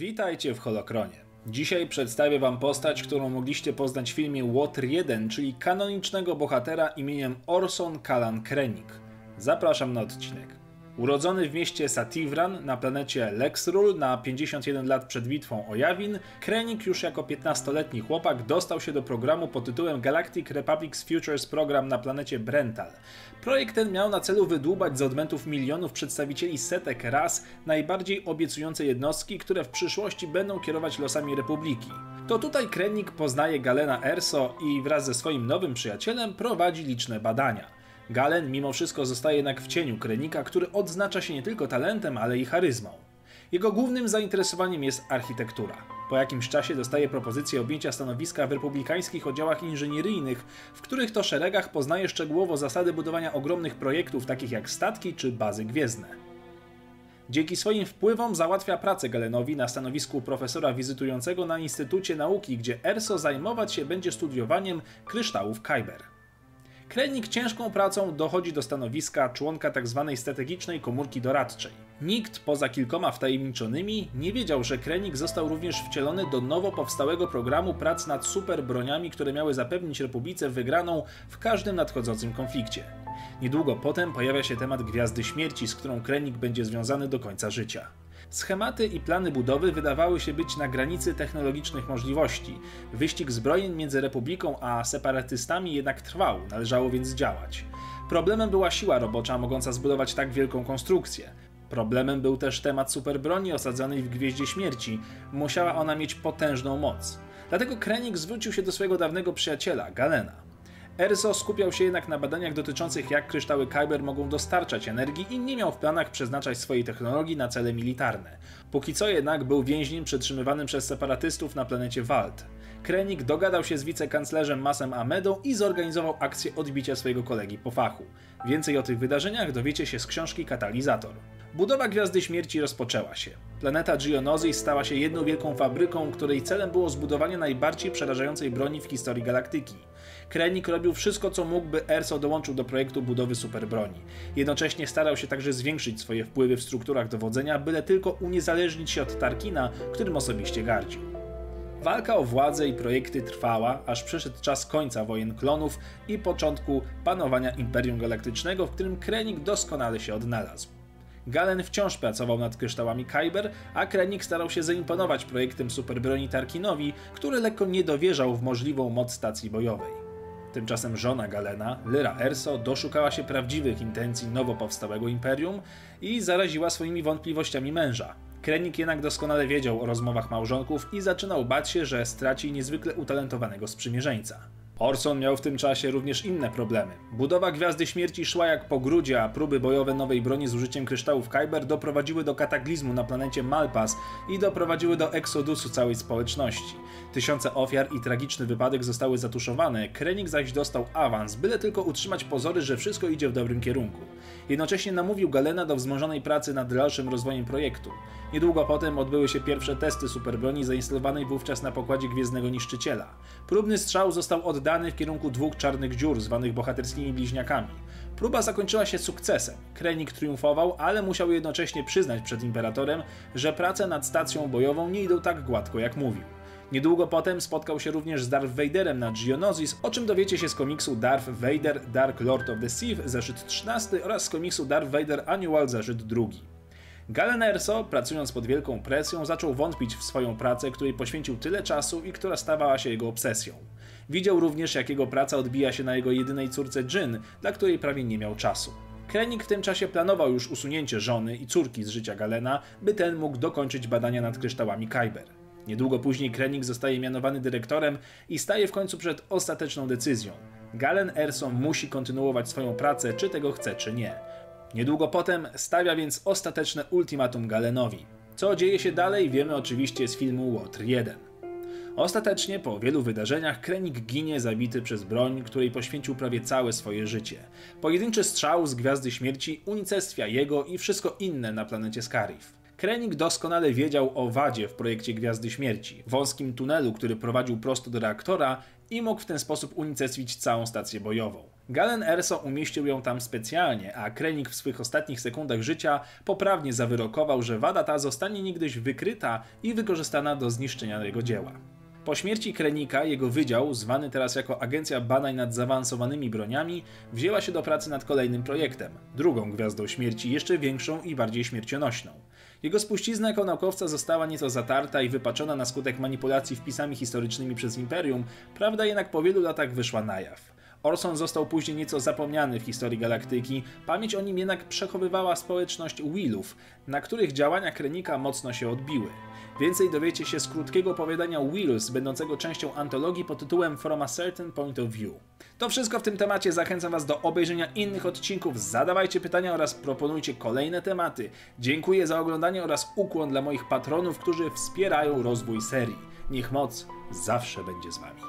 Witajcie w Holokronie. Dzisiaj przedstawię wam postać, którą mogliście poznać w filmie Water 1, czyli kanonicznego bohatera imieniem Orson Kalan Krennic. Zapraszam na odcinek. Urodzony w mieście Sativran na planecie Lexrul na 51 lat przed bitwą o Yavin, Krennic już jako 15-letni chłopak dostał się do programu pod tytułem Galactic Republic's Futures Program na planecie Brental. Projekt ten miał na celu wydłubać z odmętów milionów przedstawicieli setek ras najbardziej obiecujące jednostki, które w przyszłości będą kierować losami Republiki. To tutaj Krennic poznaje Galena Erso i wraz ze swoim nowym przyjacielem prowadzi liczne badania. Galen mimo wszystko zostaje jednak w cieniu Krenika, który odznacza się nie tylko talentem, ale i charyzmą. Jego głównym zainteresowaniem jest architektura. Po jakimś czasie dostaje propozycję objęcia stanowiska w republikańskich oddziałach inżynieryjnych, w których to szeregach poznaje szczegółowo zasady budowania ogromnych projektów takich jak statki czy bazy gwiezdne. Dzięki swoim wpływom załatwia pracę Galenowi na stanowisku profesora wizytującego na Instytucie Nauki, gdzie ERSO zajmować się będzie studiowaniem kryształów Kyber. Krenik ciężką pracą dochodzi do stanowiska członka tzw. Tak strategicznej komórki doradczej. Nikt poza kilkoma wtajemniczonymi nie wiedział, że Krenik został również wcielony do nowo powstałego programu prac nad superbroniami, które miały zapewnić Republice wygraną w każdym nadchodzącym konflikcie. Niedługo potem pojawia się temat Gwiazdy Śmierci, z którą Krenik będzie związany do końca życia. Schematy i plany budowy wydawały się być na granicy technologicznych możliwości. Wyścig zbrojeń między Republiką a separatystami jednak trwał, należało więc działać. Problemem była siła robocza mogąca zbudować tak wielką konstrukcję. Problemem był też temat superbroni osadzonej w Gwieździe Śmierci. Musiała ona mieć potężną moc. Dlatego Krenik zwrócił się do swojego dawnego przyjaciela, Galena. Erso skupiał się jednak na badaniach dotyczących jak kryształy Kyber mogą dostarczać energii i nie miał w planach przeznaczać swojej technologii na cele militarne. Póki co jednak był więźniem przetrzymywanym przez separatystów na planecie Wald. Krenik dogadał się z wicekanclerzem Masem Amedą i zorganizował akcję odbicia swojego kolegi po fachu. Więcej o tych wydarzeniach dowiecie się z książki Katalizator. Budowa Gwiazdy Śmierci rozpoczęła się. Planeta Geonosis stała się jedną wielką fabryką, której celem było zbudowanie najbardziej przerażającej broni w historii galaktyki. Krenik robił wszystko, co mógł, by ERSO dołączył do projektu budowy superbroni. Jednocześnie starał się także zwiększyć swoje wpływy w strukturach dowodzenia, byle tylko uniezależnić się od Tarkina, którym osobiście gardził. Walka o władzę i projekty trwała, aż przyszedł czas końca wojen klonów i początku panowania Imperium Galaktycznego, w którym Krenik doskonale się odnalazł. Galen wciąż pracował nad kryształami Kyber, a Krennic starał się zaimponować projektem superbroni Tarkinowi, który lekko nie dowierzał w możliwą moc stacji bojowej. Tymczasem żona Galena, Lyra Erso, doszukała się prawdziwych intencji nowo powstałego imperium i zaraziła swoimi wątpliwościami męża. Krenik jednak doskonale wiedział o rozmowach małżonków i zaczynał bać się, że straci niezwykle utalentowanego sprzymierzeńca. Orson miał w tym czasie również inne problemy. Budowa Gwiazdy Śmierci szła jak po grudzie, a próby bojowe nowej broni z użyciem kryształów Kyber doprowadziły do kataklizmu na planecie Malpas i doprowadziły do eksodusu całej społeczności. Tysiące ofiar i tragiczny wypadek zostały zatuszowane, Krenik zaś dostał awans, byle tylko utrzymać pozory, że wszystko idzie w dobrym kierunku. Jednocześnie namówił Galena do wzmożonej pracy nad dalszym rozwojem projektu. Niedługo potem odbyły się pierwsze testy superbroni zainstalowanej wówczas na pokładzie Gwiezdnego Niszczyciela. Próbny strzał został oddany w kierunku dwóch czarnych dziur, zwanych bohaterskimi bliźniakami. Próba zakończyła się sukcesem. Krenik triumfował, ale musiał jednocześnie przyznać przed Imperatorem, że prace nad stacją bojową nie idą tak gładko, jak mówił. Niedługo potem spotkał się również z Darth Vaderem na Geonosis, o czym dowiecie się z komiksu Darth Vader Dark Lord of the Sith zeszyt 13 oraz z komiksu Darth Vader Annual zeszyt 2. Galen Erso, pracując pod wielką presją, zaczął wątpić w swoją pracę, której poświęcił tyle czasu i która stawała się jego obsesją. Widział również, jak jego praca odbija się na jego jedynej córce Jin, dla której prawie nie miał czasu. Krenik w tym czasie planował już usunięcie żony i córki z życia Galena, by ten mógł dokończyć badania nad kryształami Kyber. Niedługo później Krenik zostaje mianowany dyrektorem i staje w końcu przed ostateczną decyzją. Galen Erso musi kontynuować swoją pracę, czy tego chce, czy nie. Niedługo potem stawia więc ostateczne ultimatum Galenowi. Co dzieje się dalej, wiemy oczywiście z filmu Łotr 1. Ostatecznie, po wielu wydarzeniach, Krenik ginie zabity przez broń, której poświęcił prawie całe swoje życie. Pojedynczy strzał z Gwiazdy Śmierci unicestwia jego i wszystko inne na planecie Scarif. Krenik doskonale wiedział o wadzie w projekcie Gwiazdy Śmierci, wąskim tunelu, który prowadził prosto do reaktora i mógł w ten sposób unicestwić całą stację bojową. Galen Erso umieścił ją tam specjalnie, a Krenik w swych ostatnich sekundach życia poprawnie zawyrokował, że wada ta zostanie niegdyś wykryta i wykorzystana do zniszczenia jego dzieła. Po śmierci Krenika jego wydział, zwany teraz jako Agencja Badań nad Zaawansowanymi Broniami, wzięła się do pracy nad kolejnym projektem, drugą gwiazdą śmierci, jeszcze większą i bardziej śmiercionośną. Jego spuścizna jako naukowca została nieco zatarta i wypaczona na skutek manipulacji wpisami historycznymi przez Imperium, prawda jednak po wielu latach wyszła na jaw. Orson został później nieco zapomniany w historii galaktyki, pamięć o nim jednak przechowywała społeczność Willów, na których działania Krenika mocno się odbiły. Więcej dowiecie się z krótkiego opowiadania Wills, będącego częścią antologii pod tytułem From a Certain Point of View. To wszystko w tym temacie. Zachęcam Was do obejrzenia innych odcinków. Zadawajcie pytania oraz proponujcie kolejne tematy. Dziękuję za oglądanie oraz ukłon dla moich patronów, którzy wspierają rozwój serii. Niech moc zawsze będzie z Wami.